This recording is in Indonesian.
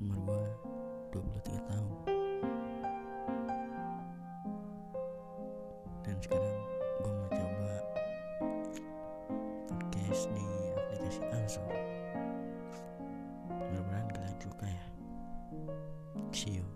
umur gue 23 tahun. Dan sekarang gue mau coba podcast di aplikasi Anso mudah-mudahan kalian suka ya. See you.